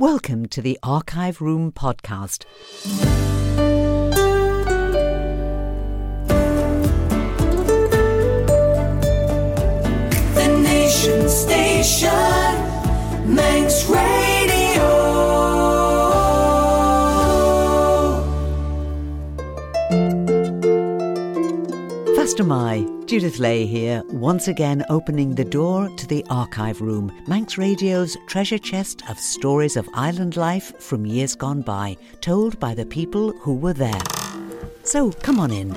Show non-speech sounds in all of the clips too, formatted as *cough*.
Welcome to the Archive Room podcast. The Nation Station, Fastyr mie, Judith Lay here, once again opening the door to the Archive Room, Manx Radio's treasure chest of stories of island life from years gone by, told by the people who were there. So come on in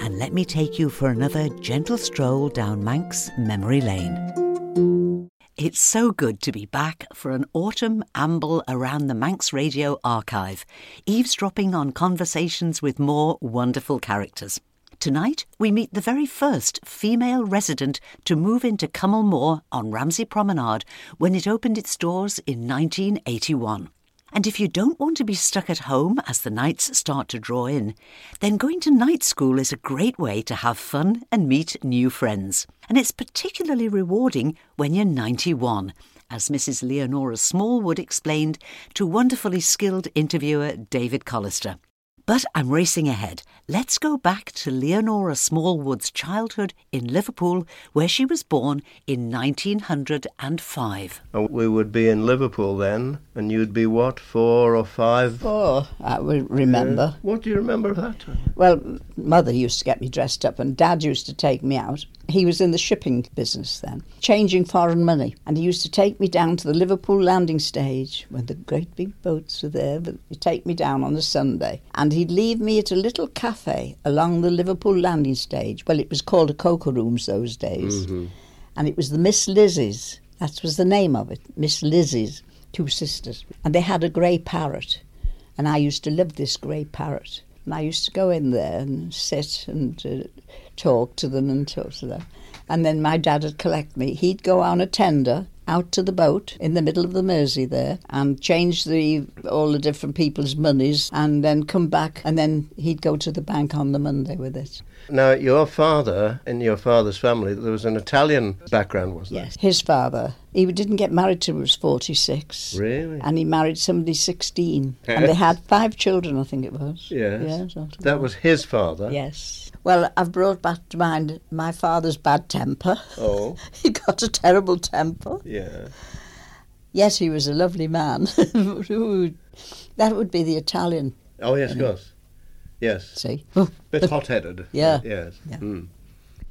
and let me take you for another gentle stroll down Manx memory lane. It's so good to be back for an autumn amble around the Manx Radio archive, eavesdropping on conversations with more wonderful characters. Tonight, we meet the very first female resident to move into Cummal Mooar on Ramsey Promenade when it opened its doors in 1981. And if you don't want to be stuck at home as the nights start to draw in, then going to night school is a great way to have fun and meet new friends. And it's particularly rewarding when you're 91, as Mrs. Leonora Smallwood explained to wonderfully skilled interviewer David Collister. But I'm racing ahead. Let's go back to Leonora Smallwood's childhood in Liverpool, where she was born in 1905. And we would be in Liverpool then, and you'd be what, four or five? Oh, I will remember. Uh, what do you remember of that time? Well, mother used to get me dressed up, and dad used to take me out. He was in the shipping business then, changing foreign money, and he used to take me down to the Liverpool landing stage when the great big boats were there. But he'd take me down on a Sunday, and he'd leave me at a little cafe along the Liverpool landing stage. Well, it was called a Cocoa Rooms those days, and it was the Miss Lizzie's. That was the name of it, Miss Lizzie's, two sisters, and they had a grey parrot, and I used to love this grey parrot. And I used to go in there and sit and uh, talk to them and talk to them. And then my dad would collect me. He'd go on a tender out to the boat in the middle of the Mersey there and change the all the different people's monies and then come back and then he'd go to the bank on the Monday with it. Now, your father, in your father's family, there was an Italian background, wasn't there? Yes. His father, he didn't get married till he was 46. Really? And he married somebody 16. and they had five children, I think it was. Yes. Yes. That was his father? Yes. Well, I've brought back to mind my father's bad temper. Oh, *laughs* he got a terrible temper. yeah. Yes, he was a lovely man. *laughs* that would be the Italian, Oh, yes, of course. Yes. see? *laughs* Bit hot headed. Yeah. Yes. Yeah. Mm.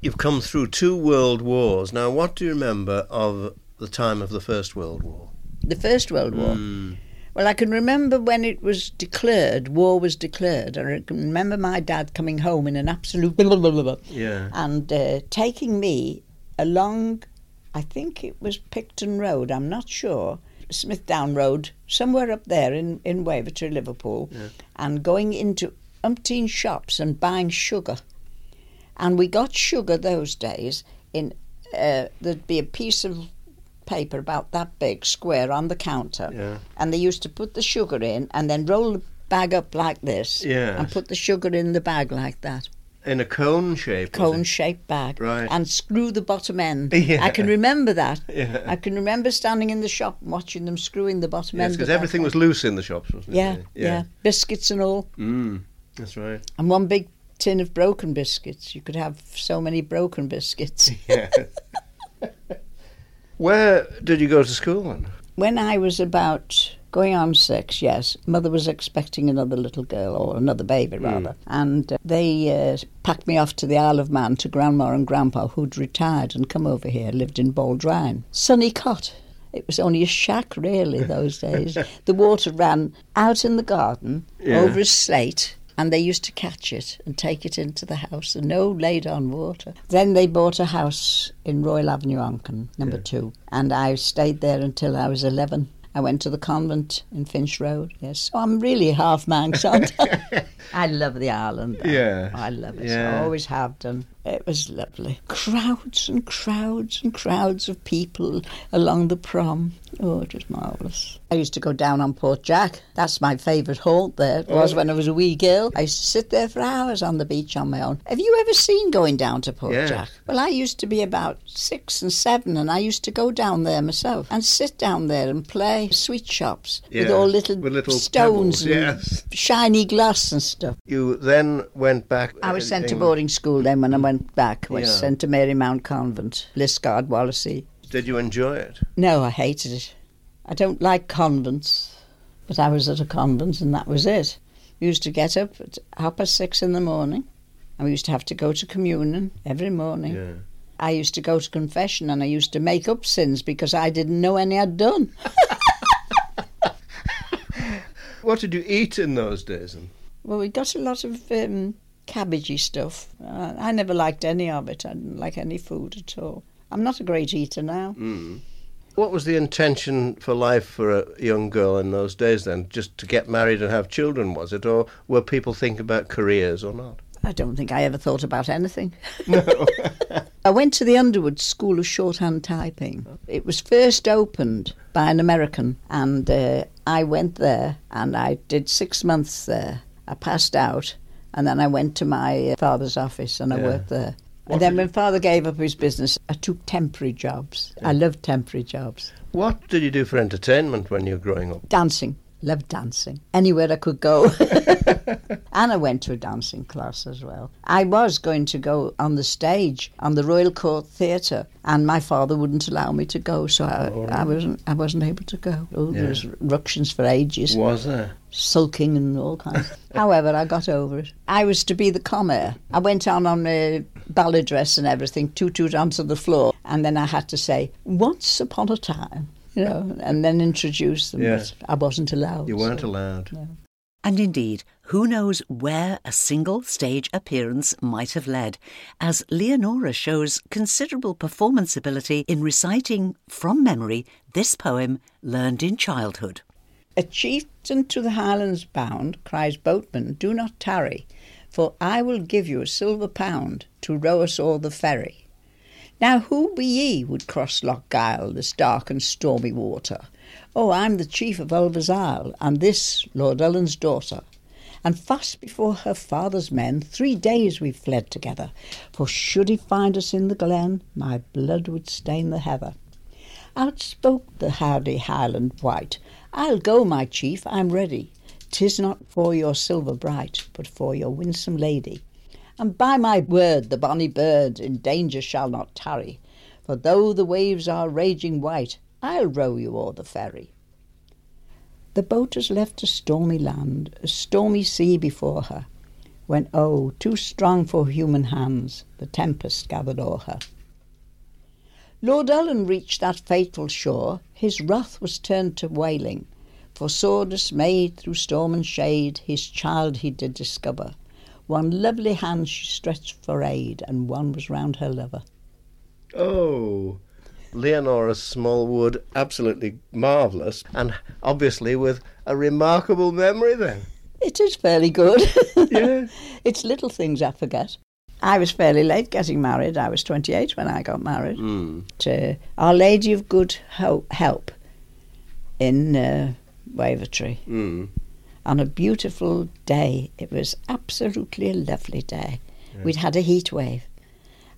You've come through two world wars. Now, what do you remember of the time of the First World War? The First World War. Mm. Well, I can remember when it was declared, war was declared. I can remember my dad coming home in an absolute Yeah. and uh, taking me along, I think it was Picton Road, I'm not sure, Smithdown Road, somewhere up there in, in Wavertree, Liverpool, and going into umpteen shops and buying sugar. And we got sugar those days in, uh, there'd be a piece of paper about that big, square, on the counter. Yeah. And they used to put the sugar in and then roll the bag up like this and put the sugar in the bag like that In a cone shape. Cone shaped bag Right. and screw the bottom end. *laughs* Yeah. I can remember that. Yeah. I can remember standing in the shop and watching them screwing the bottom Yes, end. because everything was loose in the shops, wasn't Yeah, it? yeah, Biscuits and all. Mm, that's right. And one big tin of broken biscuits. You could have so many broken biscuits. *laughs* Yeah. Where did you go to school then? when I was about going on six, yes, mother was expecting another little girl or another baby rather, and uh, they uh, packed me off to the Isle of Man to grandma and grandpa who'd retired and come over here, lived in Baldrine. Sunny cot. It was only a shack really those days. *laughs* the water ran out in the garden Yeah. over a slate. And they used to catch it and take it into the house, and no laid on water. Then they bought a house in Royal Avenue, Onchan, number two, and I stayed there until I was 11. I went to the convent in Finch Road. Yes, so I'm really half Manx, I? *laughs* I love the island. though. Yeah. I love it. Yeah. I always have done. It was lovely. Crowds and crowds and crowds of people along the prom. Oh, it was marvellous. I used to go down on Port Jack. That's my favourite haunt there. It was Oh. when I was a wee girl. I used to sit there for hours on the beach on my own. Have you ever seen going down to Port Yes. Jack? Well, I used to be about six and seven, and I used to go down there myself and sit down there and play sweet shops with all little, with little stones pebbles, and yes. shiny glass and stuff. You then went back. I was sent to boarding school then when I went back. I was Yeah. sent to Mary Mount Convent, Liscard, Wallasey. Did you enjoy it? No, I hated it. I don't like convents, but I was at a convent and that was it. We used to get up at half past six in the morning and we used to have to go to communion every morning. Yeah. I used to go to confession and I used to make up sins because I didn't know any I'd done. *laughs* What did you eat in those days? Well, we got a lot of um, cabbagey stuff. Uh, I never liked any of it. I didn't like any food at all. I'm not a great eater now. what was the intention for life for a young girl in those days? Then, just to get married and have children, was it, or were people thinking about careers or not? I don't think I ever thought about anything. No. *laughs* I went to the Underwood School of Shorthand Typing. It was first opened by an American, and uh, I went there and I did six months there. I passed out, and then I went to my uh, father's office and I Yeah. worked there. What and then when father gave up his business, I took temporary jobs. I loved temporary jobs. What did you do for entertainment when you were growing up? Dancing. Loved dancing. Anywhere I could go. *laughs* and I went to a dancing class as well. I was going to go on the stage on the Royal Court Theatre, and my father wouldn't allow me to go, so I, oh, I wasn't. I wasn't able to go. Oh, there was ructions for ages, Was there? sulking and all kinds. *laughs* However, I got over it. I was to be the comer. I went on on a ballet dress and everything, toot onto the floor, and then I had to say, "Once upon a time." You know, and then introduce them. Yes. but I wasn't allowed. You weren't so- allowed. And indeed, who knows where a single stage appearance might have led, as Leonora shows considerable performance ability in reciting from memory this poem learned in childhood. A chieftain to the Highlands bound cries, Boatman, do not tarry, for I will give you a silver pound to row us o'er the ferry. Now who be ye would cross Lochgyle, this dark and stormy water? Oh, I'm the chief of Ulva's Isle, and this Lord Ullin's daughter. And fast before her father's men three days we've fled together, for should he find us in the glen, my blood would stain the heather. Out spoke the hardy Highland wight, I'll go, my chief, I'm ready. 'Tis not for your silver bright, but for your winsome lady. And by my word, the bonny bird in danger shall not tarry, for though the waves are raging white, I'll row you o'er the ferry. The boat has left a stormy land, a stormy sea before her, when oh, too strong for human hands, the tempest gathered o'er her. Lord Ullin reached that fatal shore, his wrath was turned to wailing, for sore dismayed through storm and shade, his child he did discover. One lovely hand she stretched for aid, and one was round her lover. Oh, Leonora Smallwood, absolutely marvellous, and obviously with a remarkable memory then. It is fairly good. *laughs* Yeah. it's little things I forget. I was fairly late getting married. I was 28 when I got married Mm. to Our Lady of Good Ho- Help in uh, Wavertree Mm. On a beautiful day. It was absolutely a lovely day. We'd had a heat wave.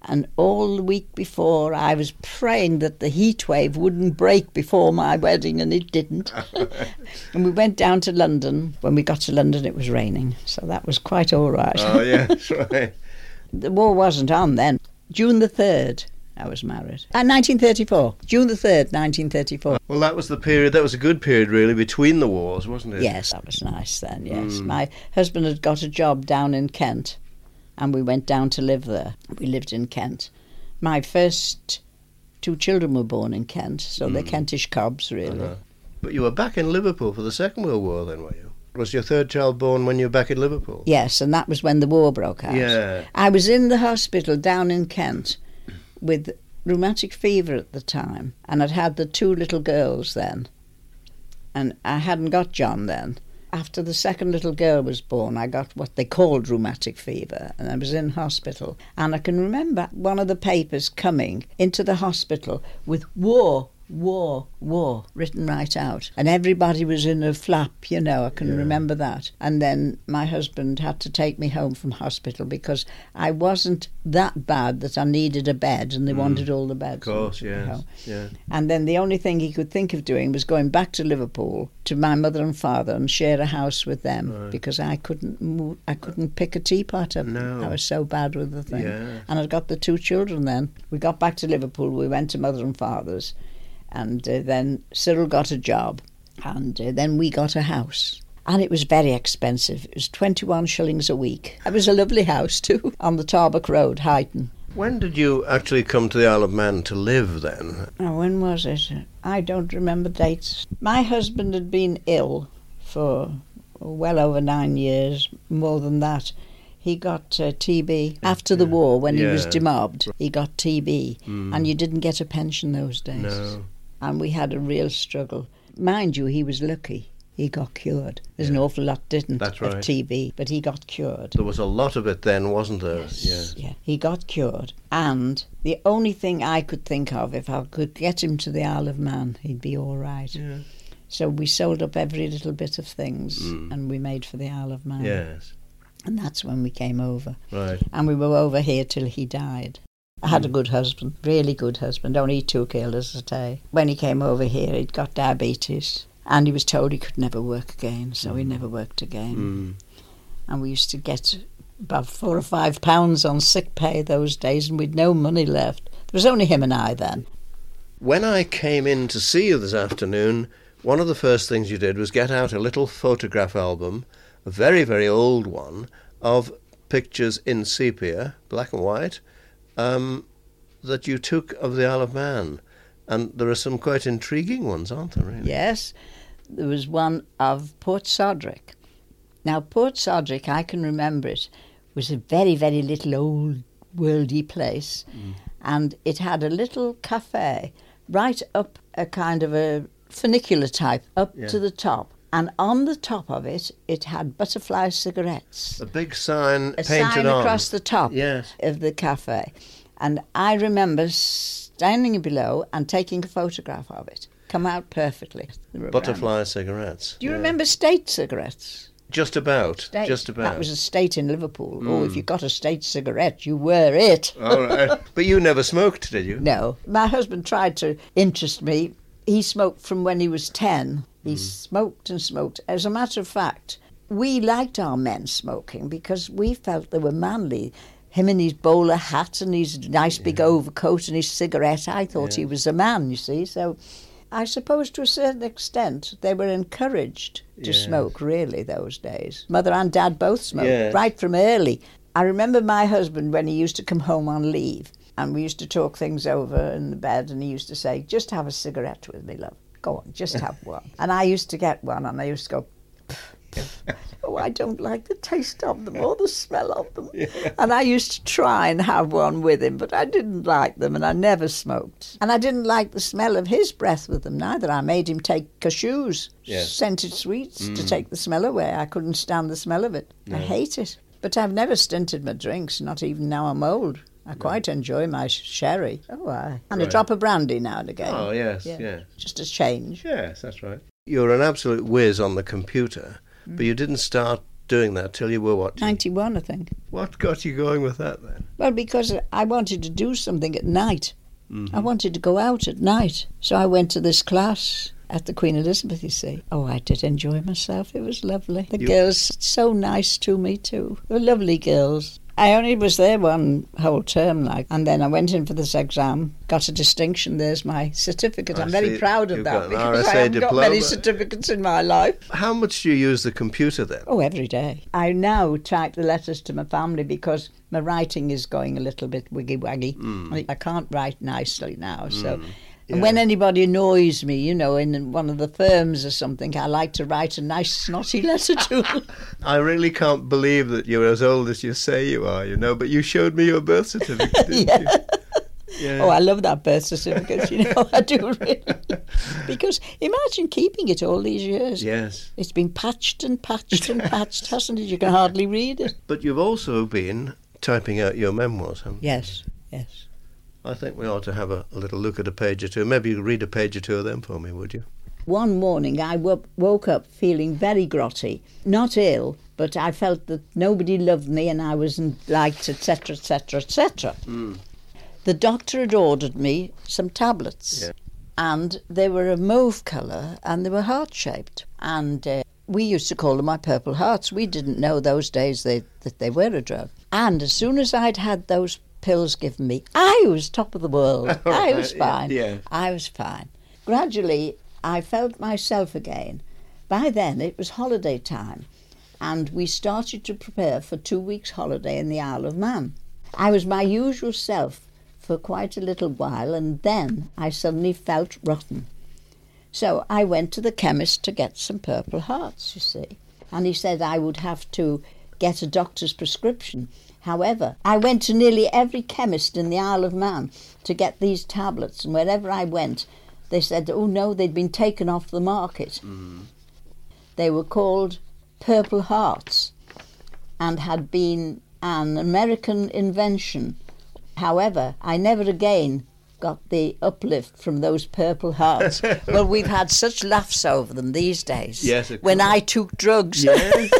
And all the week before, I was praying that the heat wave wouldn't break before my wedding, and it didn't. *laughs* and we went down to London. When we got to London, it was raining, so that was quite all right. Oh, yeah, *laughs* that's right. the war wasn't on then. June the 3rd, I was married. Uh, 1934. June the 3rd, 1934. Well, that was the period, that was a good period, really, between the wars, wasn't it? Yes, that was nice then, yes. My husband had got a job down in Kent, and we went down to live there. We lived in Kent. My first two children were born in Kent, so they're Kentish cobs, really. Uh-huh. But you were back in Liverpool for the Second World War then, were you? Was your third child born when you were back in Liverpool? Yes, and that was when the war broke out. Yeah. I was in the hospital down in Kent with rheumatic fever at the time, and I'd had the two little girls then, and I hadn't got John then. After the second little girl was born, I got what they called rheumatic fever, and I was in hospital. And I can remember one of the papers coming into the hospital with war, war, war, written right out. And everybody was in a flap, you know, I can remember that. And then my husband had to take me home from hospital because I wasn't that bad that I needed a bed and they mm. wanted all the beds. Of course, yes. Yeah. And then the only thing he could think of doing was going back to Liverpool to my mother and father and share a house with them because I couldn't move, I couldn't pick a teapot up. No. I was so bad with the thing. Yeah. And I'd got the two children then. We got back to Liverpool. We went to mother and father's, and uh, then Cyril got a job, and uh, then we got a house. And it was very expensive. It was 21 shillings a week. It was a lovely house too, *laughs* on the Tarbock Road, Huyton. When did you actually come to the Isle of Man to live then? Now, when was it? I don't remember dates. My husband had been ill for well over nine years, more than that. He got uh, TB after the war when he was demobbed. He got TB, and you didn't get a pension those days. No. And we had a real struggle. Mind you, he was lucky. He got cured. There's an awful lot didn't That's of. TB, but he got cured. There was a lot of it then, wasn't there? Yes, yeah. He got cured. And the only thing I could think of, if I could get him to the Isle of Man, he'd be all right. Yeah. So we sold up every little bit of things Mm. and we made for the Isle of Man. Yes. And that's when we came over. Right. And we were over here till he died. I had a good husband, really good husband, only he took ill, as I. When he came over here, he'd got diabetes. And he was told he could never work again, so he never worked again Mm. and we used to get about four or five pounds on sick pay those days, and we'd no money left. There was only him and I then. When I came in to see you this afternoon, one of the first things you did was get out a little photograph album, a very, very old one, of pictures in sepia, black and white, um, that you took of the Isle of Man. And there are some quite intriguing ones, aren't there, really? Yes, there was one of Port Soderick. Now, Port Soderick, I can remember it, was a very, very little old worldy place, and it had a little cafe right up a kind of a funicular type up Yeah. to the top. And on the top of it, it had butterfly cigarettes. A big sign a painted sign on. across the top Yes. of the cafe. And I remember standing below and taking a photograph of it. Come out perfectly. Butterfly cigarettes. Do you Yeah. remember state cigarettes? Just about. State. Just about. Hmm. That was a state in Liverpool. Oh, if you got a state cigarette, you were it. *laughs* All right. but you never smoked, did you? No. My husband tried to interest me. He smoked from when he was 10. He hmm. smoked and smoked. As a matter of fact, we liked our men smoking because we felt they were manly. Him in his bowler hat and his nice big overcoat and his cigarette, I thought he was a man, you see. So I suppose to a certain extent they were encouraged to Yes. smoke, really, those days. Mother and dad both smoked, Yes. right from early. I remember my husband when he used to come home on leave and we used to talk things over in the bed and he used to say, just have a cigarette with me, love. Go on, just have one. And I used to get one and I used to go, oh, I don't like the taste of them or the smell of them. *laughs* And I used to try and have one with him, but I didn't like them and I never smoked. And I didn't like the smell of his breath with them neither. I made him take cashews, Yes. scented sweets, to mm. take the smell away. I couldn't stand the smell of it. I hate it. But I've never stinted my drinks, not even now I'm old. I quite enjoy my sherry. Oh, I. And a drop of brandy now and again. Oh, yes, Yeah. yeah. Just a change. Yes, that's right. You're an absolute whiz on the computer, Mm. but you didn't start doing that till you were what? 91, I think. What got you going with that then? Well, because I wanted to do something at night. Mm-hmm. I wanted to go out at night. So I went to this class at the Queen Elizabeth, you see. Oh, I did enjoy myself. It was lovely. The You- girls so nice to me, too. They were lovely girls. I only was there one whole term, like, and then I went in for this exam, got a distinction. There's my certificate. I I'm very proud of that because I haven't got many certificates in my life. How much do you use the computer then? Oh, every day. I now type the letters to my family because my writing is going a little bit wiggy waggy. I, hmm. I can't write nicely now. So, hmm. And when anybody annoys me, you know, in one of the firms or something, I like to write a nice snotty *laughs* letter to *laughs* them. I really can't believe that you're as old as you say you are, you know, but you showed me your birth certificate, didn't you? *laughs* Yeah. Oh, I love that birth certificate. You know, I do really. because imagine keeping it all these years. Yes. It's been patched and patched and patched, hasn't it? You can hardly read it. But you've also been typing out your memoirs, haven't you? Yes, yes. I think we ought to have a, a little look at a page or two. Maybe you could read a page or two of them for me, would you? One morning I woke up feeling very grotty, not ill, but I felt that nobody loved me and I wasn't liked, etc., etc., etc. The doctor had ordered me some tablets, Yeah. and they were a mauve colour and they were heart shaped. And uh, we used to call them my purple hearts. We didn't know those days they, that they were a drug. And as soon as I'd had those pills given me, I was top of the world. *laughs* I was fine. yeah. I was fine. Gradually, I felt myself again. By then, it was holiday time, and we started to prepare for two weeks' holiday in the Isle of Man. I was my usual self for quite a little while, and then I suddenly felt rotten. So I went to the chemist to get some Purple Hearts, you see. And he said I would have to get a doctor's prescription. However, I went to nearly every chemist in the Isle of Man to get these tablets, and wherever I went, they said, oh no, they'd been taken off the market. Mm-hmm. They were called Purple Hearts and had been an American invention. However, I never again got the uplift from those Purple Hearts. *laughs* well, we've had such laughs over them these days. Yes, of when course. I took drugs. Yes.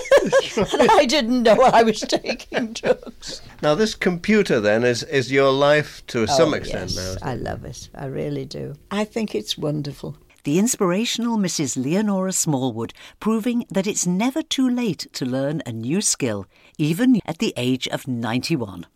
*laughs* and I didn't know I was taking drugs. Now, this computer then is, is your life to oh, some Oh, extent yes, now. isn't I love it. I really do. I think it's wonderful. The inspirational Mrs. Leonora Smallwood, proving that it's never too late to learn a new skill, even at the age of 91.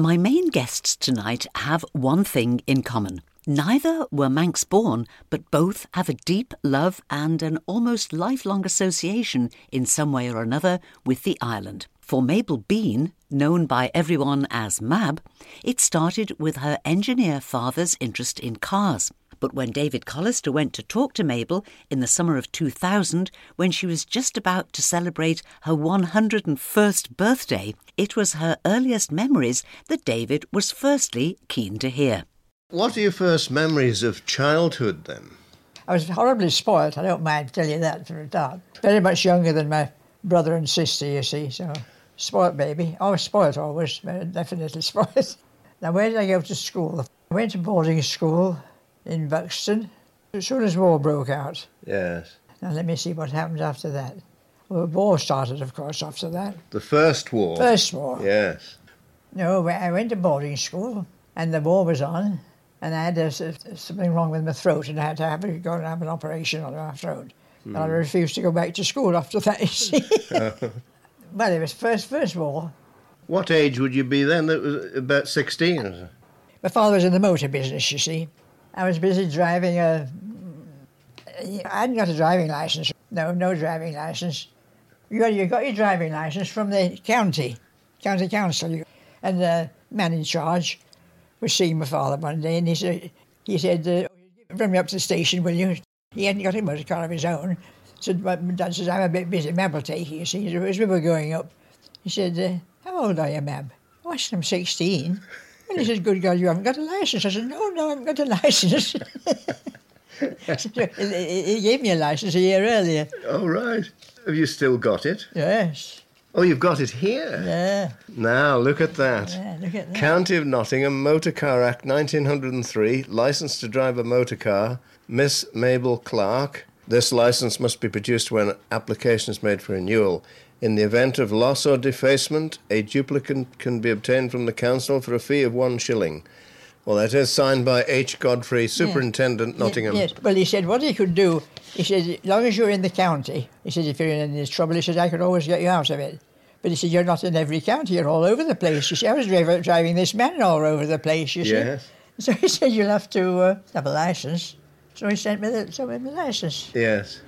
My main guests tonight have one thing in common. Neither were Manx born, but both have a deep love and an almost lifelong association in some way or another with the island. For Mabel Bean, known by everyone as Mab, it started with her engineer father's interest in cars. But when David Collister went to talk to Mabel in the summer of 2000, when she was just about to celebrate her 101st birthday, it was her earliest memories that David was firstly keen to hear. What are your first memories of childhood then? I was horribly spoilt, I don't mind telling you that for a start. Very much younger than my brother and sister, you see, so spoilt baby. I was spoilt always, definitely *laughs* spoilt. Now, where did I go to school? I went to boarding school in Buxton as soon as war broke out. Yes. Now, let me see what happened after that. Well, the war started, of course, after that. The First War. First war. Yes. No, I went to boarding school and the war was on, and I had a, something wrong with my throat, and I had to have a, go and have an operation on my throat. Hmm. And I refused to go back to school after that. You see. *laughs* *laughs* well, it was first first war. What age would you be then? That was about 16. My father was in the motor business. You see, I was busy driving a. I hadn't got a driving license. No, no driving license. You got, you got your driving license from the county, county council, and the man in charge was seeing my father one day, and he said, he said, uh, "Bring me up to the station, will you?" He hadn't got a motor car of his own. So my dad says, "I'm a bit busy, Mab will take you." See, as we were going up, he said, uh, "How old are you, Mab?" Oh, I said, "I'm 16." And he said, "Good God, you haven't got a license." I said, "No, no, I haven't got a license." *laughs* So he gave me a license a year earlier. Oh, right. Have you still got it? Yes. Oh, you've got it here. Yeah. Now, look at that. Yeah, look at that. County of Nottingham Motor Car Act 1903, licence to drive a motor car, Miss Mabel Clark. This licence must be produced when application is made for renewal. In the event of loss or defacement, a duplicate can be obtained from the council for a fee of one shilling. Well, that is signed by H. Godfrey, Superintendent, Nottingham. Yes. Well, he said what he could do. He said, as long as you're in the county, he said, if you're in any trouble, he said, I could always get you out of it. But he said, you're not in every county, you're all over the place. You see, I was driv- driving this man all over the place, you see. Yes. So he said, you'll have to uh, have a license. So he sent me the, sent me the license. Yes.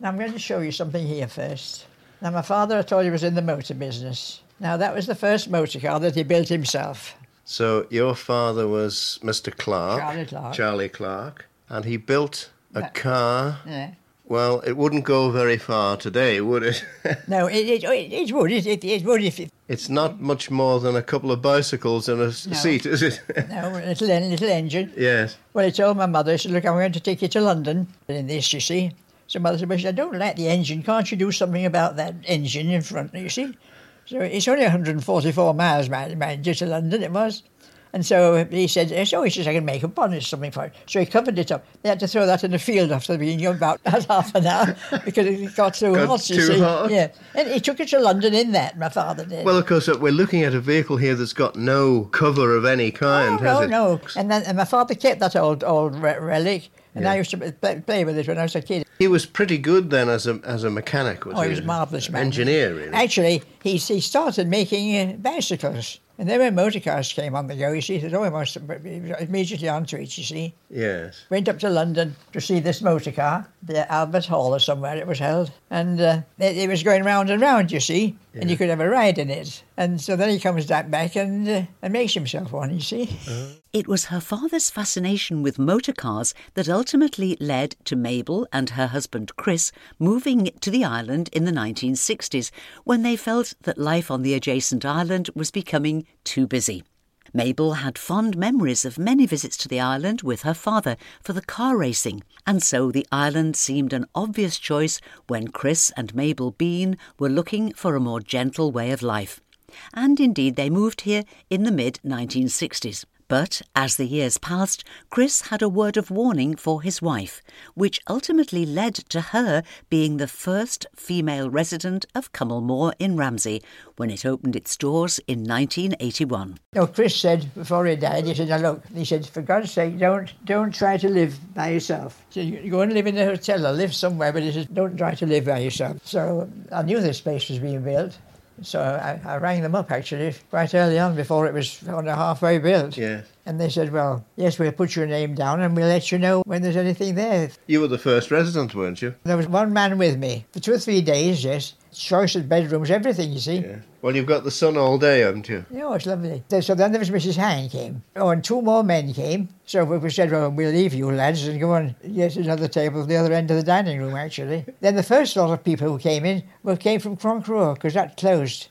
Now I'm going to show you something here first. Now my father, I told you, was in the motor business. Now that was the first motor car that he built himself. So your father was Mr. Clark, Charlie Clark. Charlie Clark, and he built a car Yeah. Well, it wouldn't go very far today, would it? *laughs* No, it, it, it, it would. It, it, it would if it, it's not much more than a couple of bicycles and a No. seat, is it? *laughs* no, a little, little engine. yes. Well, I told my mother, I said, look, I'm going to take you to London in this, you see. So mother said, well, I don't like the engine. Can't you do something about that engine in front, you see? So it's only 144 miles, mind, you, to London it was. And so he said, oh, he says, I can make a bonnet, something for it. So he covered it up. They had to throw that in the field after the beginning of about *laughs* half an hour because it got so Got hot, you see. hot? Yeah. And he took it to London in that, my father did. Well, of course, uh, we're looking at a vehicle here that's got no cover of any kind, Oh, no, it? no. And then and my father kept that old old relic, and I used to play, play with it when I was a kid. He was pretty good then as a as a mechanic, was Oh, he? he was a marvellous man. Engineer, really. Actually, he, he started making uh, bicycles. And then when motor cars came on the go, you see, he said, oh, he was immediately onto it, you see. yes. Went up to London to see this motor car, the Albert Hall or somewhere it was held. And uh, it, it was going round and round, you see, and you could have a ride in it. And so then he comes back and, uh, and makes himself one, you see. It was her father's fascination with motor cars that ultimately led to Mabel and her husband Chris moving to the island in the 1960s when they felt that life on the adjacent island was becoming too busy. Mabel had fond memories of many visits to the island with her father for the car racing, and so the island seemed an obvious choice when Chris and Mabel Bean were looking for a more gentle way of life. And indeed, they moved here in the mid 1960s. But as the years passed, Chris had a word of warning for his wife, which ultimately led to her being the first female resident of Cummal Mooar in Ramsey when it opened its doors in 1981. No, Chris said before he died, he said, now look, he said, for God's sake, don't don't try to live by yourself. You go and live in a hotel or live somewhere, but he said, don't try to live by yourself. So I knew this place was being built. So I, I rang them up actually quite early on before it was on a halfway built. Yes. And they said, well, yes, we'll put your name down and we'll let you know when there's anything there. You were the first resident, weren't you? There was one man with me for two or three days, yes. Choice of bedrooms, everything, you see. Yeah. Well, you've got the sun all day, haven't you? Yeah, it's lovely. So- So then there was Mrs. Hine came. Oh, and two more men came. So we we said, well, we'll leave you lads and go on get another table at the other end of the dining room, actually. Then the first lot of people who came in well, came from Cronk because that closed.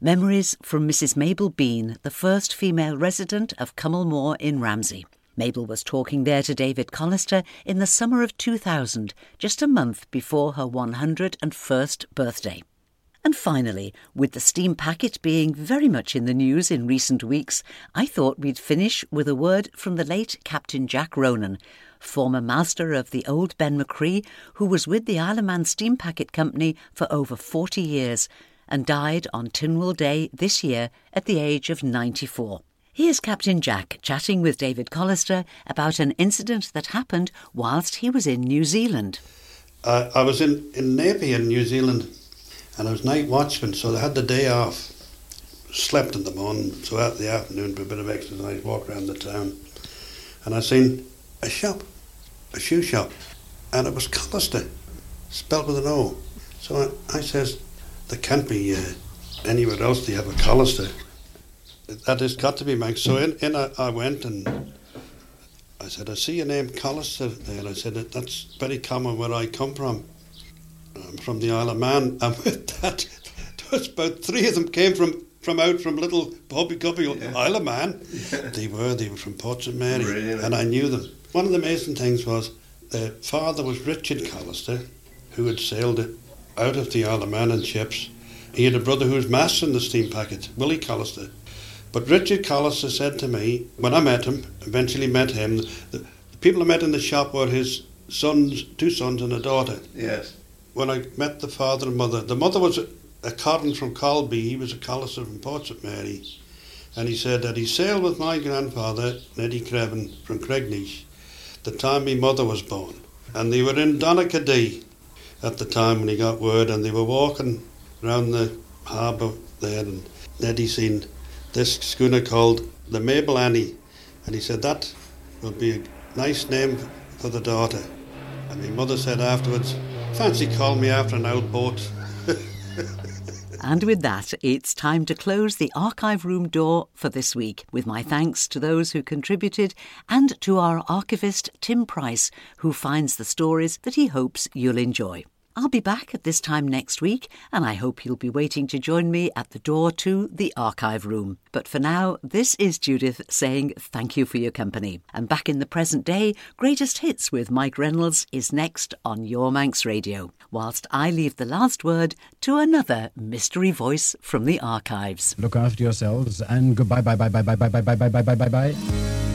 Memories from Mrs. Mabel Bean, the first female resident of Cummal Mooar in Ramsey. Mabel was talking there to David Collister in the summer of 2000, just a month before her 101st birthday. And finally, with the steam packet being very much in the news in recent weeks, I thought we'd finish with a word from the late Captain Jack Ronan, former master of the old Ben-my-Chree, who was with the Isle of Man Steam Packet Company for over 40 years and died on Tynwald Day this year at the age of 94. Here's Captain Jack chatting with David Collister about an incident that happened whilst he was in New Zealand. I, I was in, in Napier in New Zealand and I was night watchman, so I had the day off. Slept in the morning, so out the afternoon for a bit of exercise, walk around the town. And I seen a shop, a shoe shop, and it was Collister, spelled with an O. So I, I says, there can't be uh, anywhere else they have a Collister. That has got to be Manx. So in, in I, I went and I said, I see your name Collister there. I said, that's very common where I come from. I'm from the Isle of Man. *laughs* And with that, there was about three of them came from, from out from little Bobby Guppy, Isle of Man. *laughs* They were, they were from Port St Mary. Really? And I knew them. One of the amazing things was their father was Richard Collister, who had sailed out of the Isle of Man in ships. He had a brother who was master in the steam packet, Willie Collister. But Richard Collister said to me, when I met him, eventually met him, the, the people I met in the shop were his sons, two sons and a daughter. Yes. When I met the father and mother, the mother was a, a cotton from Colby, he was a Collister from Port St Mary. And he said that he sailed with my grandfather, Neddy Creven, from Cregneash, the time my mother was born. And they were in Donaghadee at the time when he got word, and they were walking round the harbour there, and Neddy seen this schooner called the Mabel Annie, and he said that would be a nice name for the daughter. And my mother said afterwards, fancy calling me after an old boat. *laughs* And with that, it's time to close the archive room door for this week, with my thanks to those who contributed and to our archivist Tim Price, who finds the stories that he hopes you'll enjoy. I'll be back at this time next week, and I hope you'll be waiting to join me at the door to the archive room. But for now, this is Judith saying thank you for your company. And back in the present day, Greatest Hits with Mike Reynolds is next on Your Manx Radio, whilst I leave the last word to another mystery voice from the archives. Look after yourselves and goodbye, bye, bye, bye, bye, bye, bye, bye, bye, bye, bye, bye, bye.